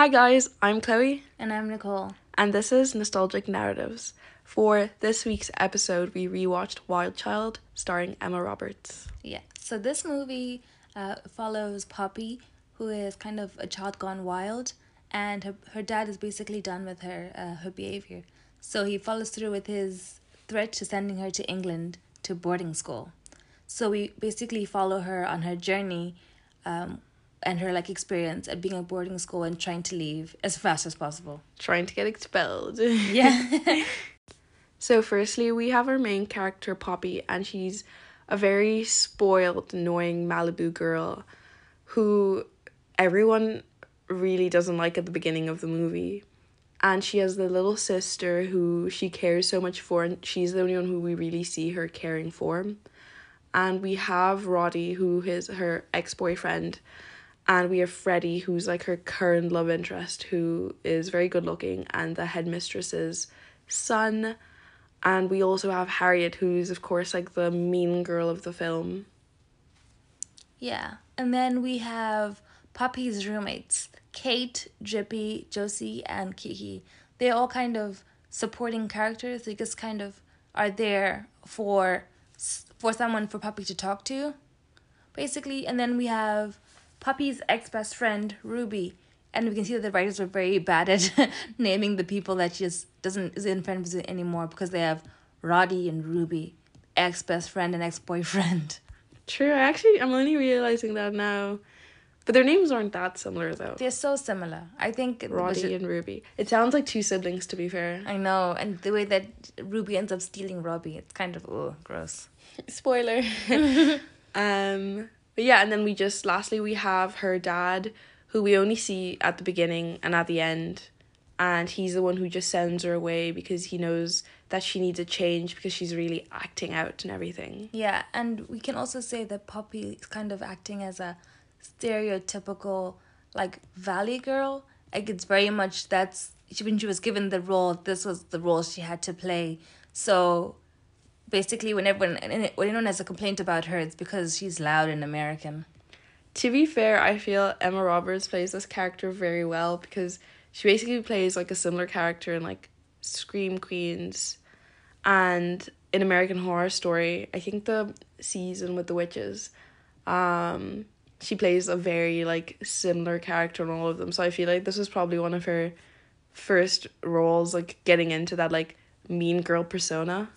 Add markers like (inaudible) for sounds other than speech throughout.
Hi, guys, I'm Chloe, And I'm Nicole. and this is Nostalgic Narratives. For this week's episode, we rewatched Wild Child, starring Emma Roberts. Yeah. So this movie uh, follows Poppy, who is kind of a child gone wild, and her, her dad is basically done with her uh, her behavior. So he follows through with his threat to sending her to England to boarding school. So we basically follow her on her journey, um, and her like experience at being at boarding school and trying to leave as fast as possible. Trying to get expelled. (laughs) Yeah. (laughs) So, firstly, we have our main character, Poppy, and she's a very spoiled, annoying Malibu girl who everyone really doesn't like at the beginning of the movie. And she has the little sister who she cares so much for, and she's the only one who we really see her caring for. And we have Roddy, who is her ex boyfriend, and we have Freddie, who's like her current love interest, who is very good looking, and the headmistress's son. And we also have Harriet, who's, of course, like the mean girl of the film. Yeah. And then we have Poppy's roommates, Kate, Drippy, Josie, and Kiki. They're all kind of supporting characters. They just kind of are there for for someone for Poppy to talk to, basically. And then we have Poppy's ex best friend Ruby, and we can see that the writers were very bad at (laughs) naming the people that she just doesn't isn't friends with anymore because they have Roddy and Ruby, ex best friend and ex boyfriend. (laughs) True, I actually, I'm only realizing that now. But their names aren't that similar, though. They're so similar. I think Roddy and Ruby. It sounds like two siblings, to be fair. I know, and the way that Ruby ends up stealing Robbie, it's kind of oh gross. (laughs) Spoiler. um, but yeah, and then we just, lastly, we have her dad, who we only see at the beginning and at the end. And he's the one who just sends her away because he knows that she needs a change because she's really acting out and everything. Yeah, and we can also say that Poppy is kind of acting as a stereotypical like valley girl. Like it's very much that's she when she was given the role, this was the role she had to play. So basically, when everyone when anyone has a complaint about her, it's because she's loud and American. To be fair, I feel Emma Roberts plays this character very well because she basically plays like a similar character in like Scream Queens and in American Horror Story. I think the season with the witches. Um she plays a very like similar character in all of them. So I feel like this was probably one of her first roles like getting into that like mean girl persona.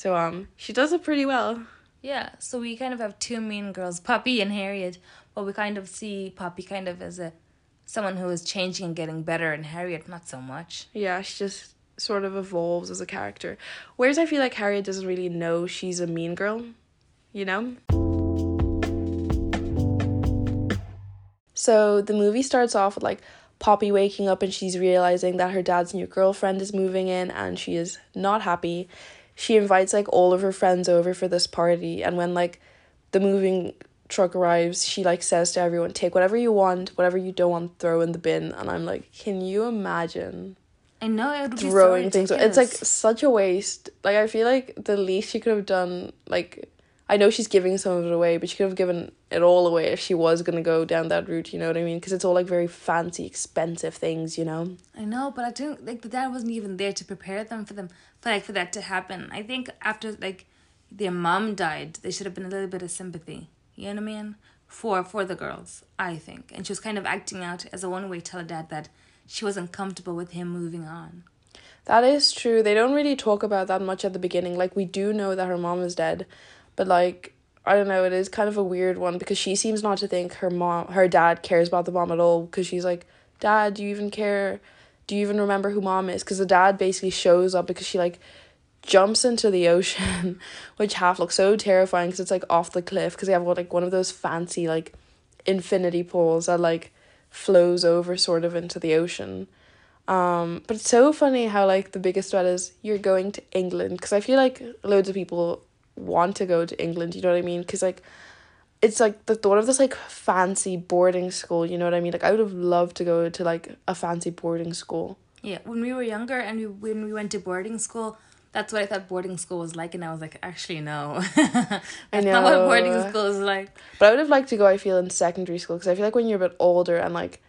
So um she does it pretty well. Yeah, so we kind of have two mean girls, Poppy and Harriet, but we kind of see Poppy kind of as a someone who is changing and getting better, and Harriet not so much. Yeah, she just sort of evolves as a character. Whereas I feel like Harriet doesn't really know she's a mean girl, you know? So the movie starts off with like Poppy waking up and she's realizing that her dad's new girlfriend is moving in and she is not happy. She invites like all of her friends over for this party and when like the moving truck arrives, she like says to everyone, "Take whatever you want, whatever you don't want, throw in the bin." And I'm like, "Can you imagine?" I know it would be throwing so things. It's like such a waste. Like I feel like the least she could have done, like I know she's giving some of it away, but she could have given it all away if she was gonna go down that route. You know what I mean? Because it's all like very fancy, expensive things. You know. I know, but I don't like the dad wasn't even there to prepare them for them for like for that to happen. I think after like their mom died, they should have been a little bit of sympathy. You know what I mean? For for the girls, I think, and she was kind of acting out as a one way tell her dad that she wasn't comfortable with him moving on. That is true. They don't really talk about that much at the beginning. Like we do know that her mom is dead, but like I don't know, it is kind of a weird one because she seems not to think her mom her dad cares about the mom at all because she's like, "Dad, do you even care? Do you even remember who mom is?" Cuz the dad basically shows up because she like jumps into the ocean, (laughs) which half looks so terrifying because it's like off the cliff because they have like one of those fancy like infinity pools that like flows over sort of into the ocean. Um, but it's so funny how like the biggest threat is you're going to England because I feel like loads of people want to go to England. You know what I mean? Because like it's like the thought of this like fancy boarding school. You know what I mean? Like I would have loved to go to like a fancy boarding school. Yeah, when we were younger and we when we went to boarding school, that's what I thought boarding school was like, and I was like, actually no, (laughs) that's not what boarding school is like. But I would have liked to go. I feel in secondary school because I feel like when you're a bit older and like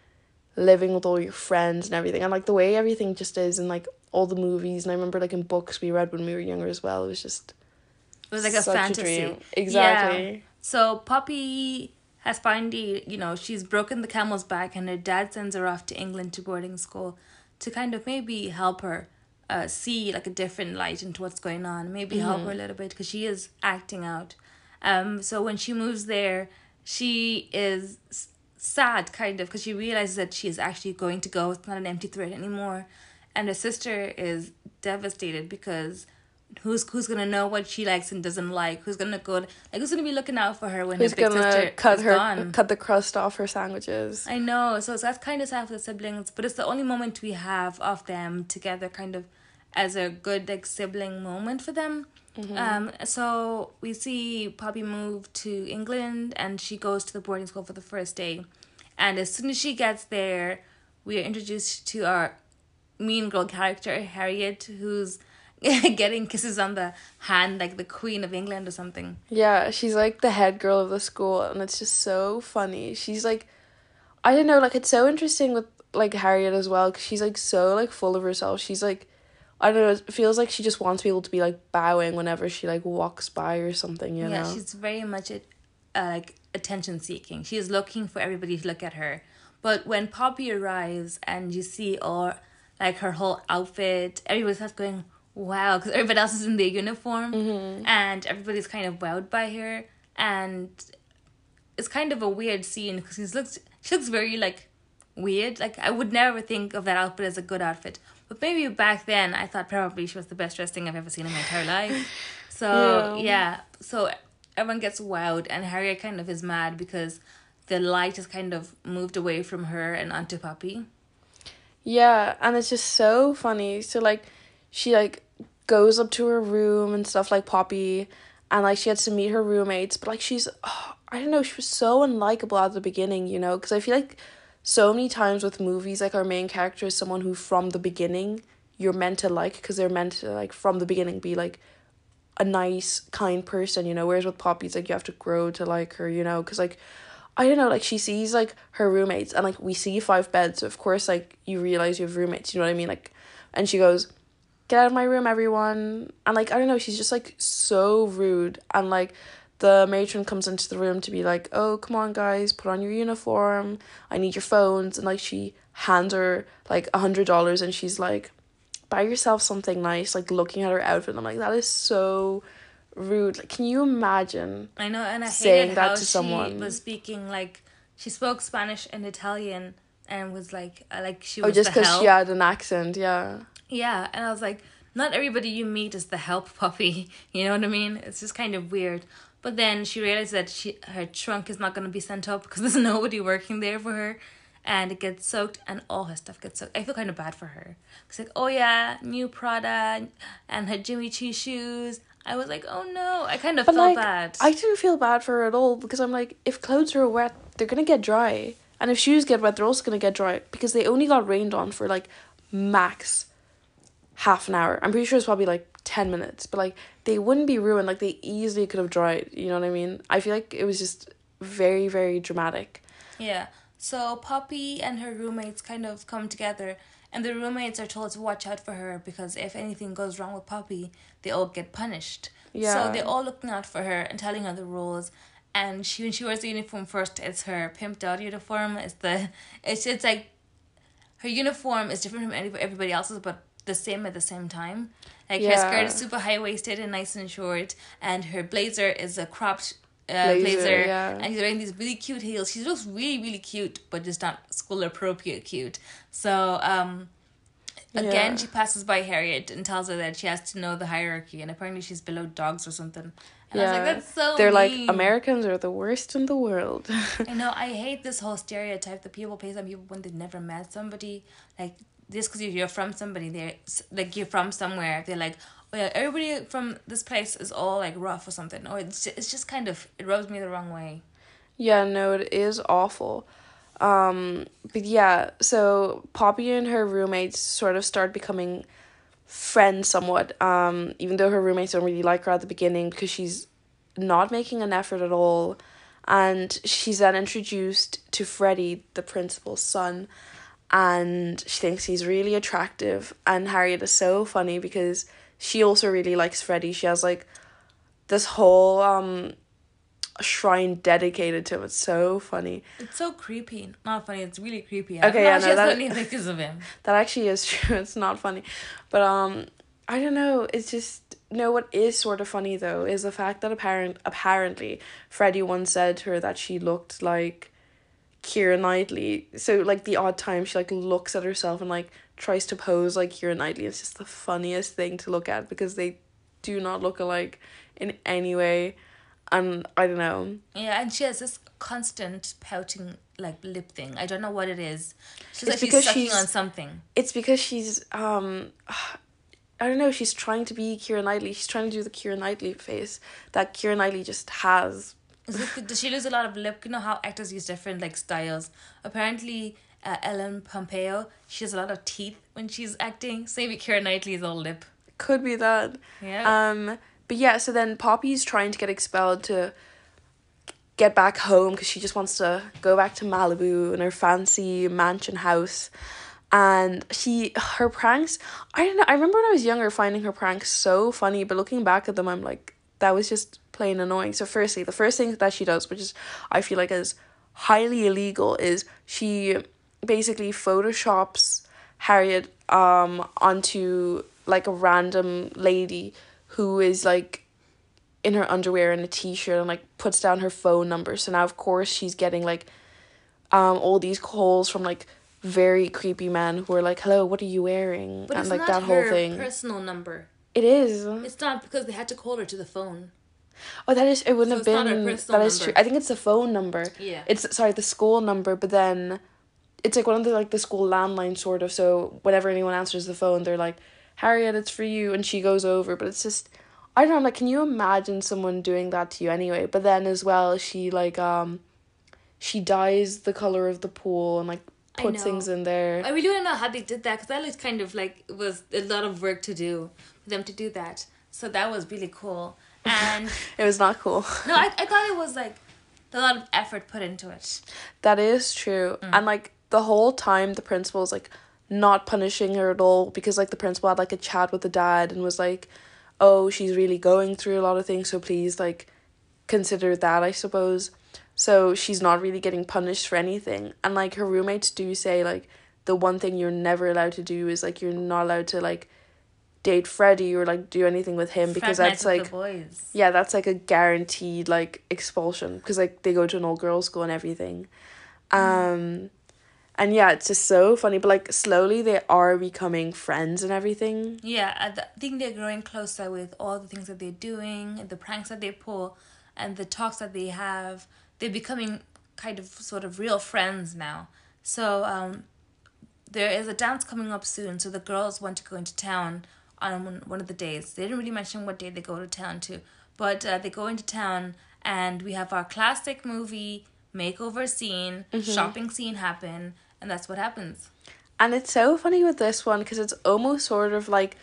living with all your friends and everything and like the way everything just is and like all the movies and I remember like in books we read when we were younger as well it was just It was like a such fantasy. dream. exactly Yeah. So Poppy has finally, you know, she's broken the camel's back, and her dad sends her off to England to boarding school to kind of maybe help her uh, see like a different light into what's going on, maybe help her a little bit because she is acting out. Um, so when she moves there, she is sad kind of because she realizes that she is actually going to go. It's not an empty threat anymore, and her sister is devastated because who's who's gonna know what she likes and doesn't like? Who's gonna go like who's gonna be looking out for her when who's her big gonna sister cut her gone? cut the crust off her sandwiches I know, so that's kind of sad for the siblings, but it's the only moment we have of them together, kind of as a good like sibling moment for them. Um, so we see Poppy move to England, and she goes to the boarding school for the first day, and as soon as she gets there, we are introduced to our mean girl character Harriet, who's (laughs) getting kisses on the hand like the Queen of England or something. Yeah, she's like the head girl of the school, and it's just so funny. She's like, I don't know, like it's so interesting with like Harriet as well, because she's like so like full of herself. She's like, I don't know, it feels like she just wants people to be like bowing whenever she like walks by or something, you know? yeah, know. she's very much a, uh, like attention seeking. She is looking for everybody to look at her. But when Poppy arrives and you see all like her whole outfit, everybody's just going wow because everybody else is in their uniform mm-hmm. and everybody's kind of wowed by her and it's kind of a weird scene because she looks she looks very like weird. Like I would never think of that outfit as a good outfit. But maybe back then I thought probably she was the best dressed thing I've ever seen in my entire life. (laughs) So Yeah. yeah. So everyone gets wowed and Harriet kind of is mad because the light has kind of moved away from her and onto Poppy. Yeah, and it's just so funny. So like she like goes up to her room and stuff like Poppy and like she gets to meet her roommates, but like she's oh, (sighs) I don't know, she was so unlikable at the beginning, you know, because I feel like so many times with movies like our main character is someone who from the beginning you're meant to like because they're meant to like from the beginning be like a nice kind person you know whereas with poppy it's like you have to grow to like her you know because like i don't know like she sees like her roommates and like we see five beds so of course like you realize you have roommates you know what i mean like and she goes get out of my room everyone. And like i don't know she's just like so rude. And like the matron comes into the room to be like oh come on guys put on your uniform. I need your phones. And like she hands her like a hundred dollars and she's like buy yourself something nice like looking at her outfit. And i'm like that is so rude. Like can you imagine I know, and I Saying that to she someone. was speaking like she spoke Spanish and Italian and was like uh, like she oh was just because she had an accent yeah Yeah, and I was like, not everybody you meet is the help (laughs) Poppy. You know what I mean? It's just kind of weird. But then she realized that she her trunk is not going to be sent up (laughs) because there's nobody working there for her, and it gets soaked, and all her stuff gets soaked. I feel kind of bad for her. It's like, oh yeah, new Prada and her Jimmy Choo shoes. I was like, oh no, I kind of but felt like bad. i didn't feel bad for her at all because i'm like if clothes are wet they're gonna get dry and if shoes get wet they're also gonna get dry because they only got rained on for like max half an hour i'm pretty sure it's probably like 10 minutes but like they wouldn't be ruined like they easily could have dried you know what i mean i feel like it was just very very dramatic Yeah. So Poppy and her roommates kind of come together, and the roommates are told to watch out for her because if anything goes wrong with Poppy, they all get punished. Yeah. So they're all looking out for her and telling her the rules. And she when she wears the uniform first, it's her pimped out uniform. It's the it's it's like her uniform is different from any- everybody else's, but the same at the same time. Like her skirt is super high waisted and nice and short, and her blazer is a cropped uh, Blazer, blazer, yeah. and she's wearing these really cute heels. She looks really really cute, but just not school appropriate cute. So um, again, Yeah. she passes by Harriet and tells her that she has to know the hierarchy, and apparently she's below dogs or something. And I was like, that's so. they're like americans are the worst in the world I know. I hate this whole stereotype that people place on people when they've never met somebody. Like just because you're from somebody, they're like you're from somewhere. They're like, oh yeah, everybody from this place is all like rough or something. Or it's just, it's just kind of it rubs me the wrong way. Yeah, no, it is awful. Um, but yeah, so Poppy and her roommates sort of start becoming friends somewhat. Um, even though her roommates don't really like her at the beginning because she's not making an effort at all. And she's then introduced to Freddie, the principal's son. And she thinks he's really attractive. And Harriet is so funny because she also really likes Freddie. She has like this whole um shrine dedicated to him. It's so funny. It's so creepy. Not funny. It's really creepy. Okay, yeah, she no, that- funny pictures of him. (laughs) That actually is true. (laughs) It's not funny. But um I don't know, it's just no what is sort of funny though is the fact that apparent apparently Freddie once said to her that she looked like Keira Knightley. So like the odd time she like looks at herself and like tries to pose like Keira Knightley. It's just the funniest thing to look at because they do not look alike in any way. And I don't know. Yeah, and she has this constant pouting like lip thing. I don't know what it is. She's like It's she's because sucking she's- on something. It's because she's um (sighs) I don't know, she's trying to be Keira Knightley. She's trying to do the Keira Knightley face that Keira Knightley just has. Does she lose a lot of lip? You know how actors use different like styles. Apparently, uh, Ellen Pompeo she has a lot of teeth when she's acting. So maybe Keira Knightley is all lip. Could be that. Yeah. Um, but yeah, so then Poppy's trying to get expelled to get back home because she just wants to go back to Malibu in her fancy mansion house. And she, her pranks, I don't know. I remember when I was younger finding her pranks so funny, but looking back at them, I'm like, that was just plain annoying. So, firstly, the first thing that she does, which is I feel like is highly illegal, is she basically photoshops Harriet um onto like a random lady who is like in her underwear and a t-shirt and like puts down her phone number. So now of course she's getting like um all these calls from like very creepy men who are like, "Hello, what are you wearing?" but and like that her whole thing. personal number. It is. It's not because they had to call her to the phone. Oh, that is. It wouldn't So have it's not her been. That is true. I think it's the phone number. Yeah. It's sorry, the school number, but then it's like one of the like the school landline sort of. So whenever anyone answers the phone, they're like, "Harriet, it's for you," and she goes over. But it's just, I don't know. I'm like, can you imagine someone doing that to you anyway? But then as well, she like um, she dyes the color of the pool and like puts things in there. I really don't know how they did that because that looked kind of like it was a lot of work to do for them to do that. So that was really cool. And (laughs) It was not cool. (laughs) no, I, I thought it was like a lot of effort put into it. That is true. Mm. And like the whole time the principal was like not punishing her at all because like the principal had like a chat with the dad and was like, Oh, she's really going through a lot of things, so please like consider that, I suppose. So she's not really getting punished for anything. And like her roommates do say like the one thing you're never allowed to do is like you're not allowed to like date Freddie or like do anything with him because Frat that's like the boys. yeah, that's like a guaranteed like expulsion because like they go to an all girls school and everything. Um and yeah, it's just so funny, but like slowly they are becoming friends and everything. Yeah, I th- think they're growing closer with all the things that they're doing, the pranks that they pull, and the talks that they have. They're becoming kind of sort of real friends now. So um, there is a dance coming up soon. So the girls want to go into town on one- of the days. They didn't really mention what day they go to town to, but uh, they go into town, and we have our classic movie makeover scene, shopping scene happen, and that's what happens. And it's so funny with this one because it's almost sort of like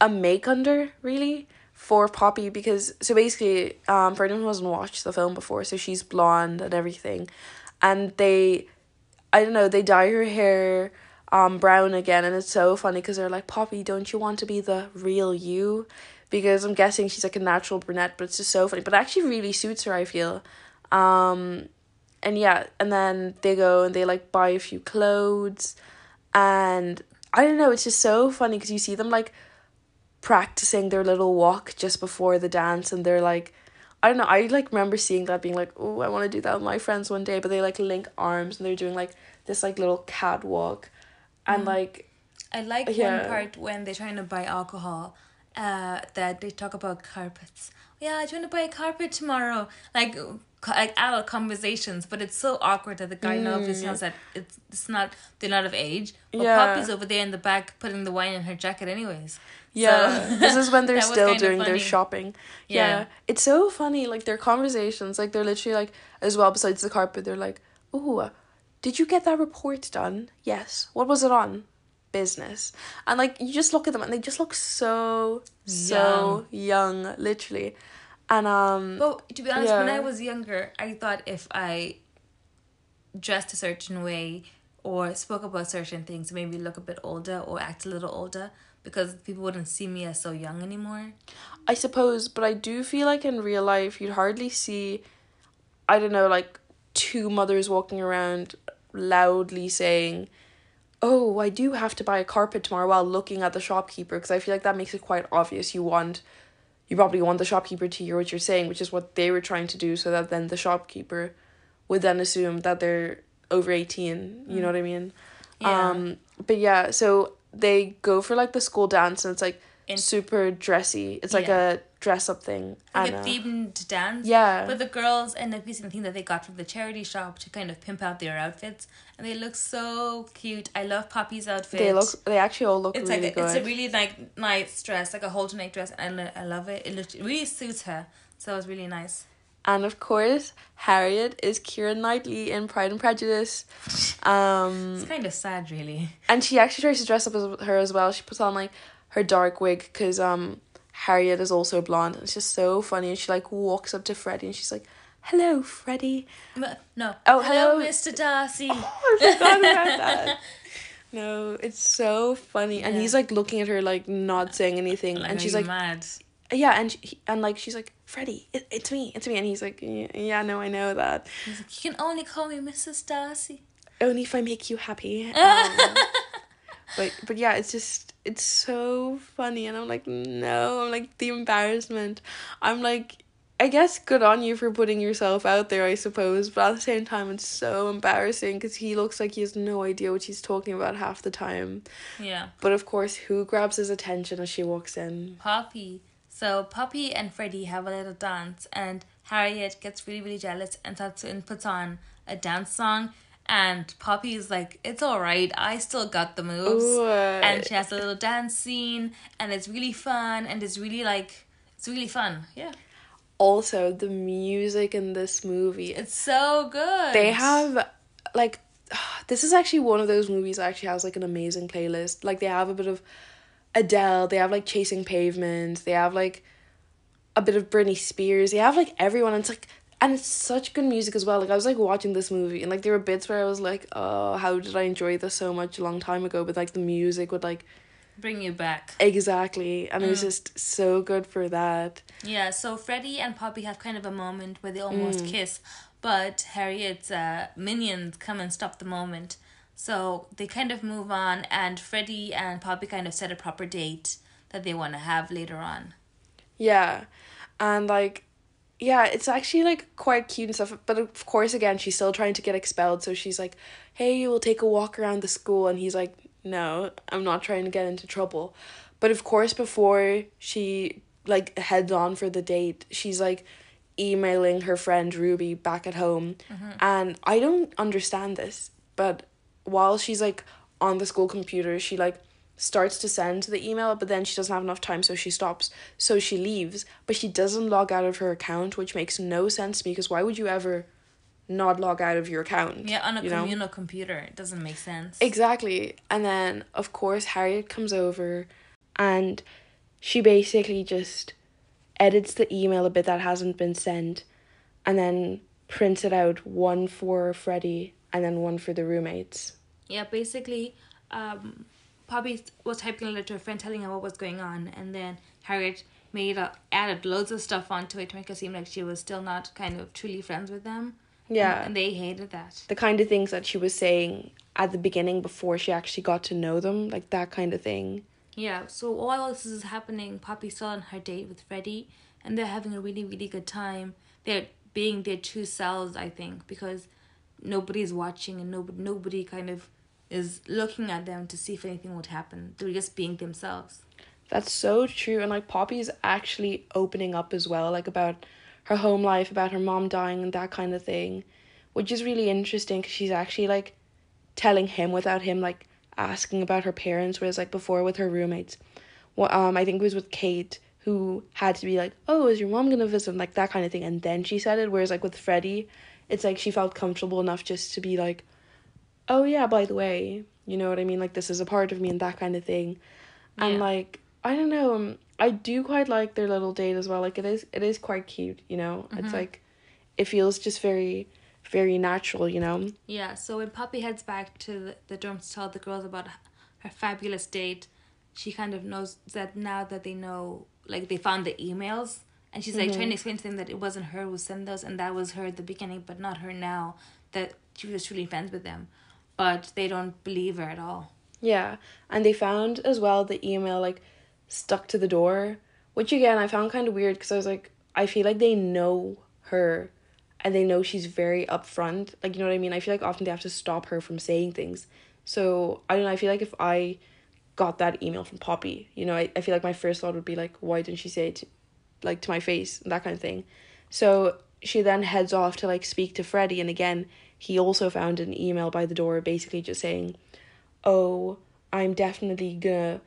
a make under, really, for Poppy. Because, so basically, um, for anyone who hasn't watched the film before, so she's blonde and everything. And they, I don't know, they dye her hair um, brown again. And it's so funny because they're like, Poppy, don't you want to be the real you? Because I'm guessing she's like a natural brunette, but it's just so funny. But actually really suits her, I feel. Um, and yeah, and then they go and they like buy a few clothes and I don't know, it's just so funny because you see them like practicing their little walk just before the dance and they're like I don't know, I like remember seeing that being like, oh, I want to do that with my friends one day, but they like link arms and they're doing like this like little catwalk and like I like Yeah. one part when they're trying to buy alcohol, uh, that they talk about carpets. Yeah, do you want to buy a carpet tomorrow? Like, like adult conversations, but it's so awkward that the guy obviously knows that it's it's not they're not of age. But Mm. Yeah. Poppy's over there in the back putting the wine in her jacket, anyways. Yeah, So- this is when (laughs) they're still doing their shopping. Yeah. Yeah. it's so funny. Like their conversations, like they're literally like as well. Besides the carpet, they're like, "Oh, did you get that report done? Yes. What was it on? Business." And like you just look at them, and they just look so so young, literally. And um, But to be honest, when I was younger, I thought if I dressed a certain way or spoke about certain things, maybe look a bit older or act a little older because people wouldn't see me as so young anymore. I suppose, but I do feel like in real life you'd hardly see, I don't know, like two mothers walking around loudly saying, "Oh, I do have to buy a carpet tomorrow," while looking at the shopkeeper because I feel like that makes it quite obvious you want, you probably want the shopkeeper to hear what you're saying, which is what they were trying to do, so that then the shopkeeper would then assume that they're over eighteen. You know what I mean? Yeah. Um, but yeah, so they go for like the school dance and it's like In- super dressy. It's like Yeah. a dress up thing. Like a themed dance. Yeah. But the girls end up using the thing that they got from the charity shop to kind of pimp out their outfits. And they look so cute. I love Poppy's outfit. they look. They actually all look it's really like a, it's a really like nice dress, like a halter neck dress, and I, I love it. It looks, it really suits her, so it was really nice. And of course, Harriet is Keira Knightley in Pride and Prejudice. Um, It's kind of sad, really. and she actually tries to dress up as her as well. She puts on like her dark wig because um Harriet is also blonde. It's just so funny, and she like walks up to Freddie and she's like, "Hello, Freddie." No. Oh, hello, hello. Mr. Darcy. (laughs) Oh, I forgot about (laughs) that. No, it's so funny, and Yeah. he's like looking at her like not saying anything, Like, and she's like, mad. Yeah, and she, and like she's like, Freddie, it, it's me, it's me, and he's like, yeah, yeah, no, I know that. He's like, you can only call me Mrs. Darcy. Only if I make you happy. (laughs) Um, but but yeah, it's just it's so funny, and I'm like, no, I'm like the embarrassment. I'm like. I guess good on you for putting yourself out there, I suppose, but at the same time, it's so embarrassing because he looks like he has no idea what she's talking about half the time. Yeah. But of course, who grabs his attention as she walks in? Poppy. So Poppy and Freddie have a little dance, and Harriet gets really, really jealous and starts and puts on a dance song. And Poppy is like, "It's all right. I still got the moves." Ooh, and she has a little dance scene, and it's really fun, and it's really like, it's really fun. Yeah, Also, the music in this movie, it's so good. they have like (sighs) this is actually one of those movies that actually has like an amazing playlist. Like they have a bit of Adele, they have like Chasing Pavements, they have like a bit of Britney Spears, they have like everyone. And it's like and it's such good music as well. Like I was like watching this movie and like there were bits where I was like, oh, how did I enjoy this so much a long time ago? But like the music would like bring you back. exactly, and it was just so good for that. Yeah, so Freddie and Poppy have kind of a moment where they almost kiss, but Harriet's uh, minions come and stop the moment. So they kind of move on, and Freddie and Poppy kind of set a proper date that they want to have later on. Yeah. And like yeah, it's actually like quite cute and stuff. But of course again she's still trying to get expelled, so she's like, Hey, we'll take a walk around the school and he's like, No, I'm not trying to get into trouble. But of course before she like heads on for the date, she's like emailing her friend Ruby back at home. Mm-hmm. And I don't understand this, but while she's like on the school computer, she like starts to send the email, but then she doesn't have enough time, so she stops. So she leaves, but she doesn't log out of her account, which makes no sense to me because why would you ever not log out of your account? Yeah, on a you know? communal computer. It doesn't make sense. Exactly. And then, of course, Harriet comes over and she basically just edits the email a bit that hasn't been sent and then prints it out one for Freddie and then one for the roommates. Yeah, basically, um, Poppy was typing a letter to a friend telling her what was going on, and then Harriet made a, added loads of stuff onto it to make it seem like she was still not kind of truly friends with them. Yeah. and they hated that. the kind of things that she was saying at the beginning before she actually got to know them, like that kind of thing. Yeah, so while this is happening, Poppy's still on her date with Freddie, and they're having a really, really good time. They're being their true selves, I think, because nobody's watching and nobody, nobody kind of is looking at them to see if anything would happen. They're just being themselves. That's so true. And like Poppy's actually opening up as well, like about her home life, about her mom dying and that kind of thing, which is really interesting because she's actually like telling him without him like asking about her parents, whereas like before with her roommates. Well, um, I think it was with Kate who had to be like, "Oh, is your mom gonna visit?" like that kind of thing, and then she said it. Whereas like with Freddie, it's like she felt comfortable enough just to be like, "Oh yeah, by the way, you know what I mean? Like this is a part of me and that kind of thing." And Yeah. like I don't know, um, I do quite like their little date as well. Like it is, it is quite cute. You know, it's like, it feels just very, very natural, you know? Yeah, so when Poppy heads back to the, the dorm to tell the girls about her fabulous date, she kind of knows that now that they know, like, they found the emails, and she's like mm-hmm. trying to explain to them that it wasn't her who sent those, and that was her at the beginning, but not her now, that she was truly friends with them. But they don't believe her at all. Yeah, and they found as well the email, like, stuck to the door, which again I found kind of weird because I was like, I feel like they know her and they know she's very upfront. Like, you know what I mean? I feel like often they have to stop her from saying things. So, I don't know, I feel like if I got that email from Poppy, you know, I, I feel like my first thought would be like, why didn't she say it to, like to my face? That kind of thing. So she then heads off to like speak to Freddie and again he also found an email by the door basically just saying, Oh, I'm definitely gonna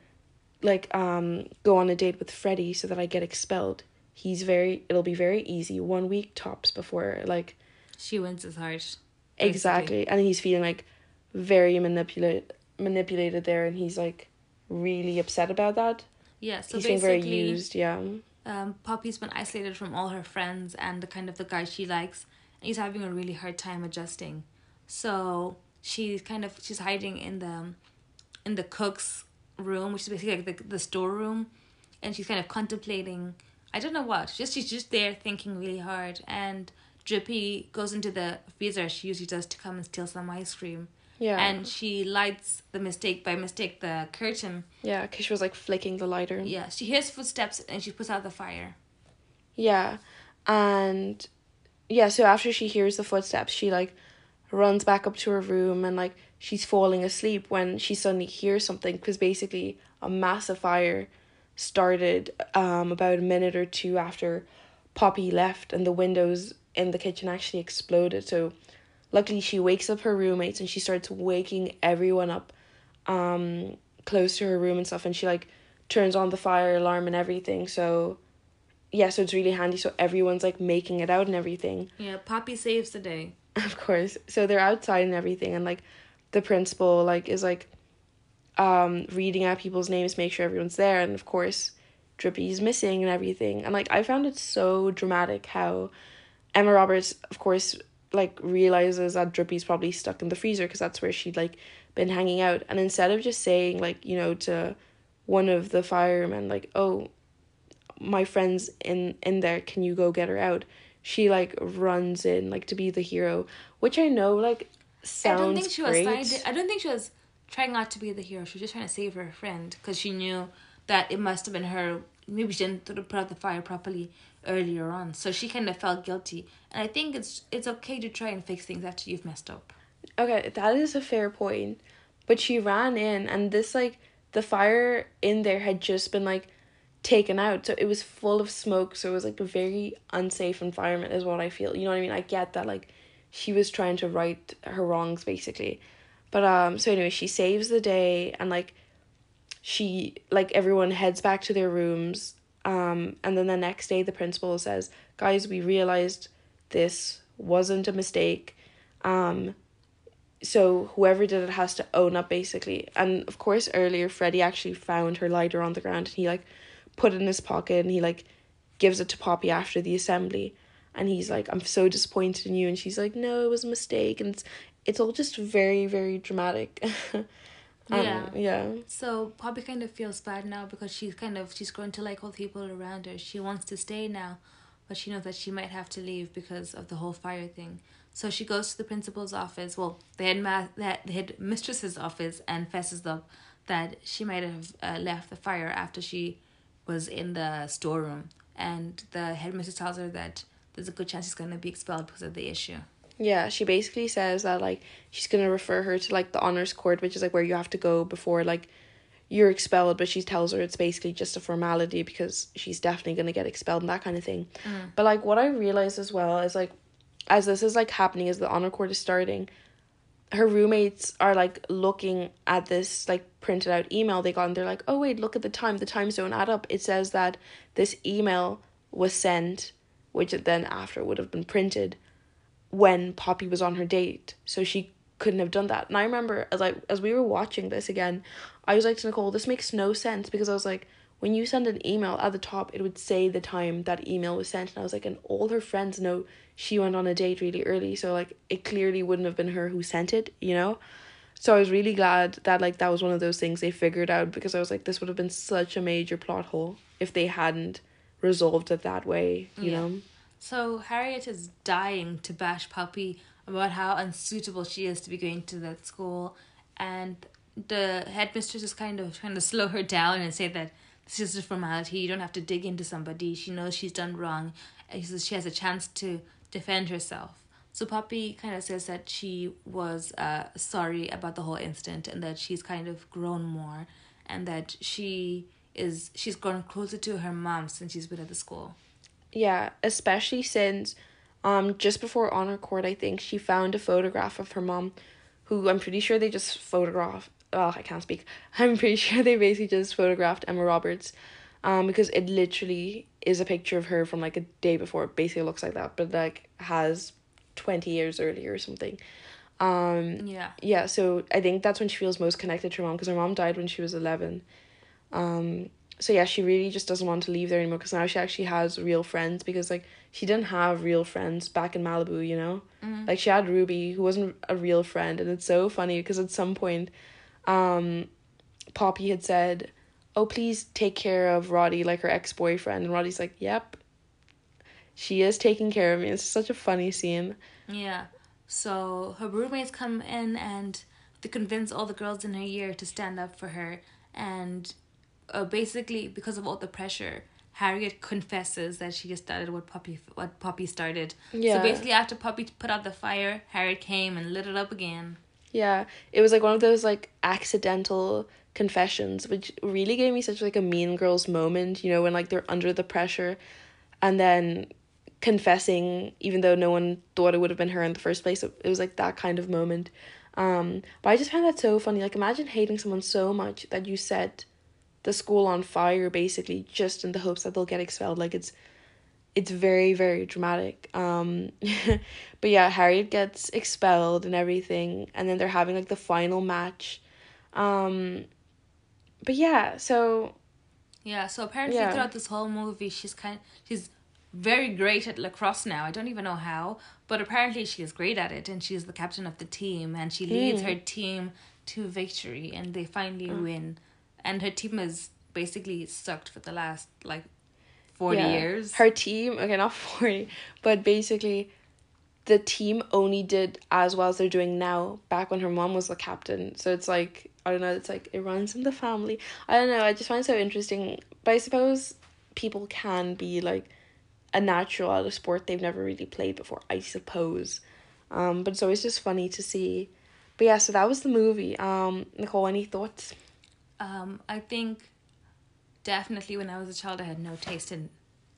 like um go on a date with Freddie so that I get expelled. He's very it'll be very easy. One week tops before like she wins his heart basically. exactly. And he's feeling like very manipulated manipulated there and he's like really upset about that. Yeah so he's being very used yeah. um poppy's been isolated from all her friends and the kind of the guy she likes he's having a really hard time adjusting so she's kind of she's hiding in the in the cook's room which is basically like the, the storeroom and she's kind of contemplating I don't know what. Just she's just there thinking really hard, and Drippy goes into the freezer she usually does to come and steal some ice cream. Yeah. And she lights the mistake by mistake the curtain. Yeah, because she was like flicking the lighter. Yeah, she hears footsteps and she puts out the fire. Yeah, and yeah, so after she hears the footsteps, she like runs back up to her room and like she's falling asleep when she suddenly hears something because basically a massive fire started um, about a minute or two after Poppy left, and the windows in the kitchen actually exploded. So, luckily, she wakes up her roommates and she starts waking everyone up um, close to her room and stuff. And she like turns on the fire alarm and everything. So, yeah, so it's really handy. So, everyone's like making it out and everything. Yeah, Poppy saves the day. Of course. So, they're outside and everything. And like the principal, like, is like, um, reading out people's names, make sure everyone's there, and of course, Drippy's missing and everything. And like I found it so dramatic how Emma Roberts, of course, like realizes that Drippy's probably stuck in the freezer because that's where she'd like been hanging out. And instead of just saying like you know to one of the firemen like oh my friend's in in there can you go get her out she like runs in like to be the hero which i know like sounds i don't think she great. was i don't think she was trying not to be the hero. She was just trying to save her friend because she knew that it must have been her. Maybe she didn't put out the fire properly earlier on, so she kind of felt guilty. And I think it's it's okay to try and fix things after you've messed up. Okay, that is a fair point, but she ran in, and this like the fire in there had just been like taken out, so it was full of smoke. So it was like a very unsafe environment, is what I feel. You know what I mean? I get that like she was trying to right her wrongs basically but um so anyway, she saves the day and like she like everyone heads back to their rooms. Um and then the next day the principal says, "Guys, we realized this wasn't a mistake." Um so whoever did it has to own up basically. And of course earlier Freddie actually found her lighter on the ground and he like put it in his pocket and he like gives it to Poppy after the assembly. And he's like i'm so disappointed in you. And she's like no it was a mistake. And it's it's all just very very dramatic. (laughs) Um, yeah. yeah. So Poppy kind of feels bad now because she's kind of she's grown to like all the people around her. She wants to stay now but she knows that she might have to leave because of the whole fire thing. So she goes to the principal's office. Well the head ma- the head mistress's office and fesses up that she might have uh, left the fire after she was in the storeroom and the headmistress tells her that there's a good chance she's going to be expelled because of the issue yeah, she basically says that like she's gonna refer her to like the honors court, which is like where you have to go before like you're expelled, but she tells her it's basically just a formality because she's definitely gonna get expelled and that kind of thing. Mm. But like what I realized as well is like as this is like happening as the honor court is starting, her roommates are like looking at this like printed out email they got and they're like, Oh wait, look at the time. The times don't add up. It says that this email was sent, which then after would have been printed when Poppy was on her date. So she couldn't have done that. And I remember as I as we were watching this again, I was like to Nicole, this makes no sense because I was like, when you send an email at the top, it would say the time that email was sent. And I was like, and all her friends know she went on a date really early. So, like, it clearly wouldn't have been her who sent it, you know? So I was really glad that, like, that was one of those things they figured out because I was like, this would have been such a major plot hole if they hadn't resolved it that way, you Yeah. know? So Harriet is dying to bash Poppy about how unsuitable she is to be going to that school, and the headmistress is kind of trying to slow her down and say that this is a formality. You don't have to dig into somebody. She knows she's done wrong, she has a chance to defend herself. So Poppy kind of says that she was uh, sorry about the whole incident and that she's kind of grown more, and that she is she's grown closer to her mom since she's been at the school. Yeah, especially since um just before honor court I think she found a photograph of her mom who I'm pretty sure they just photographed oh I can't speak. (laughs) I'm pretty sure they basically just photographed Emma Roberts um because it literally is a picture of her from like a day before. It basically looks like that, but like has 20 years earlier or something. Um Yeah. yeah, so I think that's when she feels most connected to her mom because her mom died when she was 11. Um, so yeah, she really just doesn't want to leave there anymore because now she actually has real friends because like she didn't have real friends back in Malibu, you know? Like she had Ruby who wasn't a real friend and it's so funny because at some point um Poppy had said, "Oh, please take care of Roddy like her ex-boyfriend." And Roddy's like, "Yep." She is taking care of me. It's such a funny scene. Yeah. So her roommates come in and they convince all the girls in her year to stand up for her. And uh, basically, because of all the pressure, Harriet confesses that she just started what Poppy what Poppy started. Yeah. So basically, after Poppy put out the fire, Harriet came and lit it up again. Yeah, it was like one of those like accidental confessions, which really gave me such like a Mean Girls moment. You know, when like they're under the pressure, and then confessing, even though no one thought it would have been her in the first place. It, was like that kind of moment. Um, but I just found that so funny. Like, imagine hating someone so much that you set the school on fire, basically, just in the hopes that they'll get expelled. Like, it's it's very very dramatic um (laughs) but yeah harriet gets expelled and everything and then they're having like the final match um but yeah so Yeah. So apparently, Yeah. throughout this whole movie, she's kind she's very great at lacrosse now. I don't even know how, but apparently she is great at it, and she's the captain of the team, and she leads her team to victory, and they finally win. And her team is basically sucked for the last like forty yeah. years. her team okay not (laughs) 40 but basically the team only did as well as they're doing now back when her mom was the captain. So it's like i don't know it's like it runs in the family. I don't know i just find it so interesting but i suppose people can be like a natural at a sport they've never really played before i suppose. Um but it's always just funny to see. But yeah so that was the movie. Um nicole any thoughts? Um, I think definitely when I was a child, I had no taste in,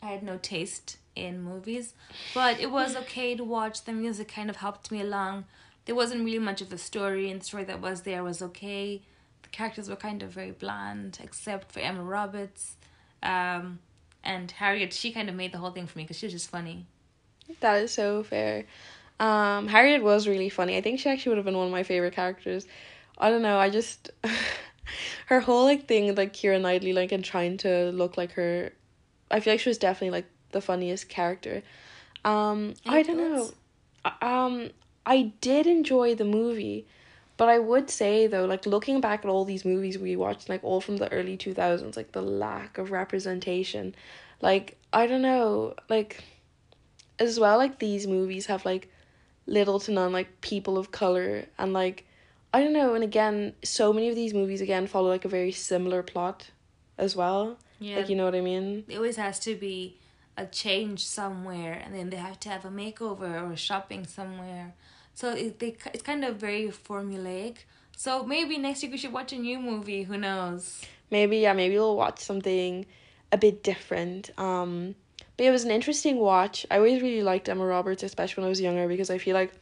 I had no taste in movies, but it was okay to watch. The music kind of helped me along. There wasn't really much of a story, and the story that was there was okay. The characters were kind of very bland, except for Emma Roberts, um, and Harriet. She kind of made the whole thing for me because she was just funny. That is so fair. Um, Harriet was really funny. I think she actually would have been one of my favorite characters. I don't know. I just (laughs) her whole like thing, like Keira Knightley, like and trying to look like her. I feel like she was definitely like the funniest character. Um, Any I don't know. Um, I did enjoy the movie, but I would say though, like looking back at all these movies we watched, like all from the early two thousands, like the lack of representation, like I don't know, like as well like these movies have like little to none like people of color and like I don't know and again so many of these movies again follow like a very similar plot as well. Yeah, like you know what I mean? It always has to be a change somewhere and then they have to have a makeover or shopping somewhere. So it, they, it's kind of very formulaic. So maybe next week we should watch a new movie. Who knows? Maybe yeah maybe we'll watch something a bit different. Um but it was an interesting watch. I always really liked Emma Roberts especially when I was younger because I feel like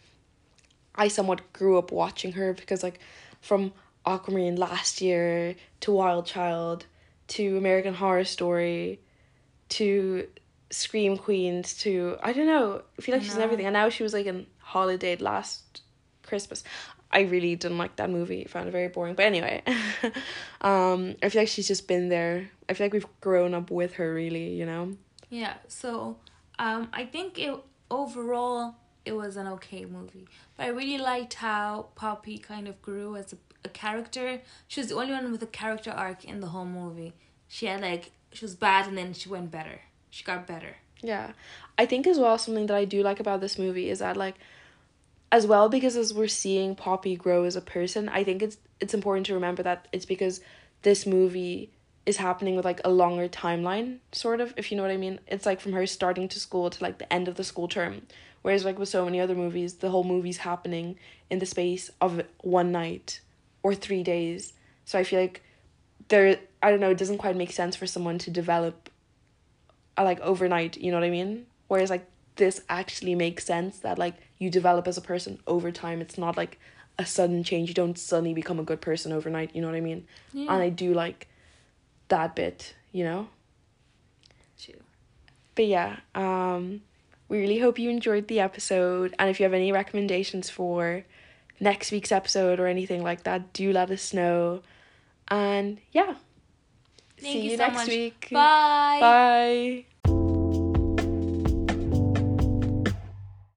I somewhat grew up watching her because like from Aquamarine last year to Wild Child to American Horror Story to Scream Queens to I don't know I feel like I she's in everything and now she was like in Holidate last Christmas I really didn't like that movie. I found it very boring. But anyway, (laughs) um, I feel like she's just been there I feel like we've grown up with her really, you know? Yeah, so um I think it overall it was an okay movie. But I really liked how Poppy kind of grew as a, a character. She was the only one with a character arc in the whole movie. She had like she was bad and then she went better. She got better. Yeah. I think as well something that I do like about this movie is that like as well because as we're seeing Poppy grow as a person, I think it's it's important to remember that it's because this movie is happening with like a longer timeline, sort of, if you know what I mean. It's like from her starting to school to like the end of the school term. Whereas like with so many other movies, the whole movie's happening in the space of one night or three days. So I feel like there I don't know, it doesn't quite make sense for someone to develop uh, like overnight, you know what I mean? Whereas like this actually makes sense that like you develop as a person over time. It's not like a sudden change. You don't suddenly become a good person overnight, you know what I mean? Yeah. And I do like that bit, you know? True. But yeah, um we really hope you enjoyed the episode and if you have any recommendations for next week's episode or anything like that, do let us know. And yeah. Thank See you you so next much. week. Bye. Bye.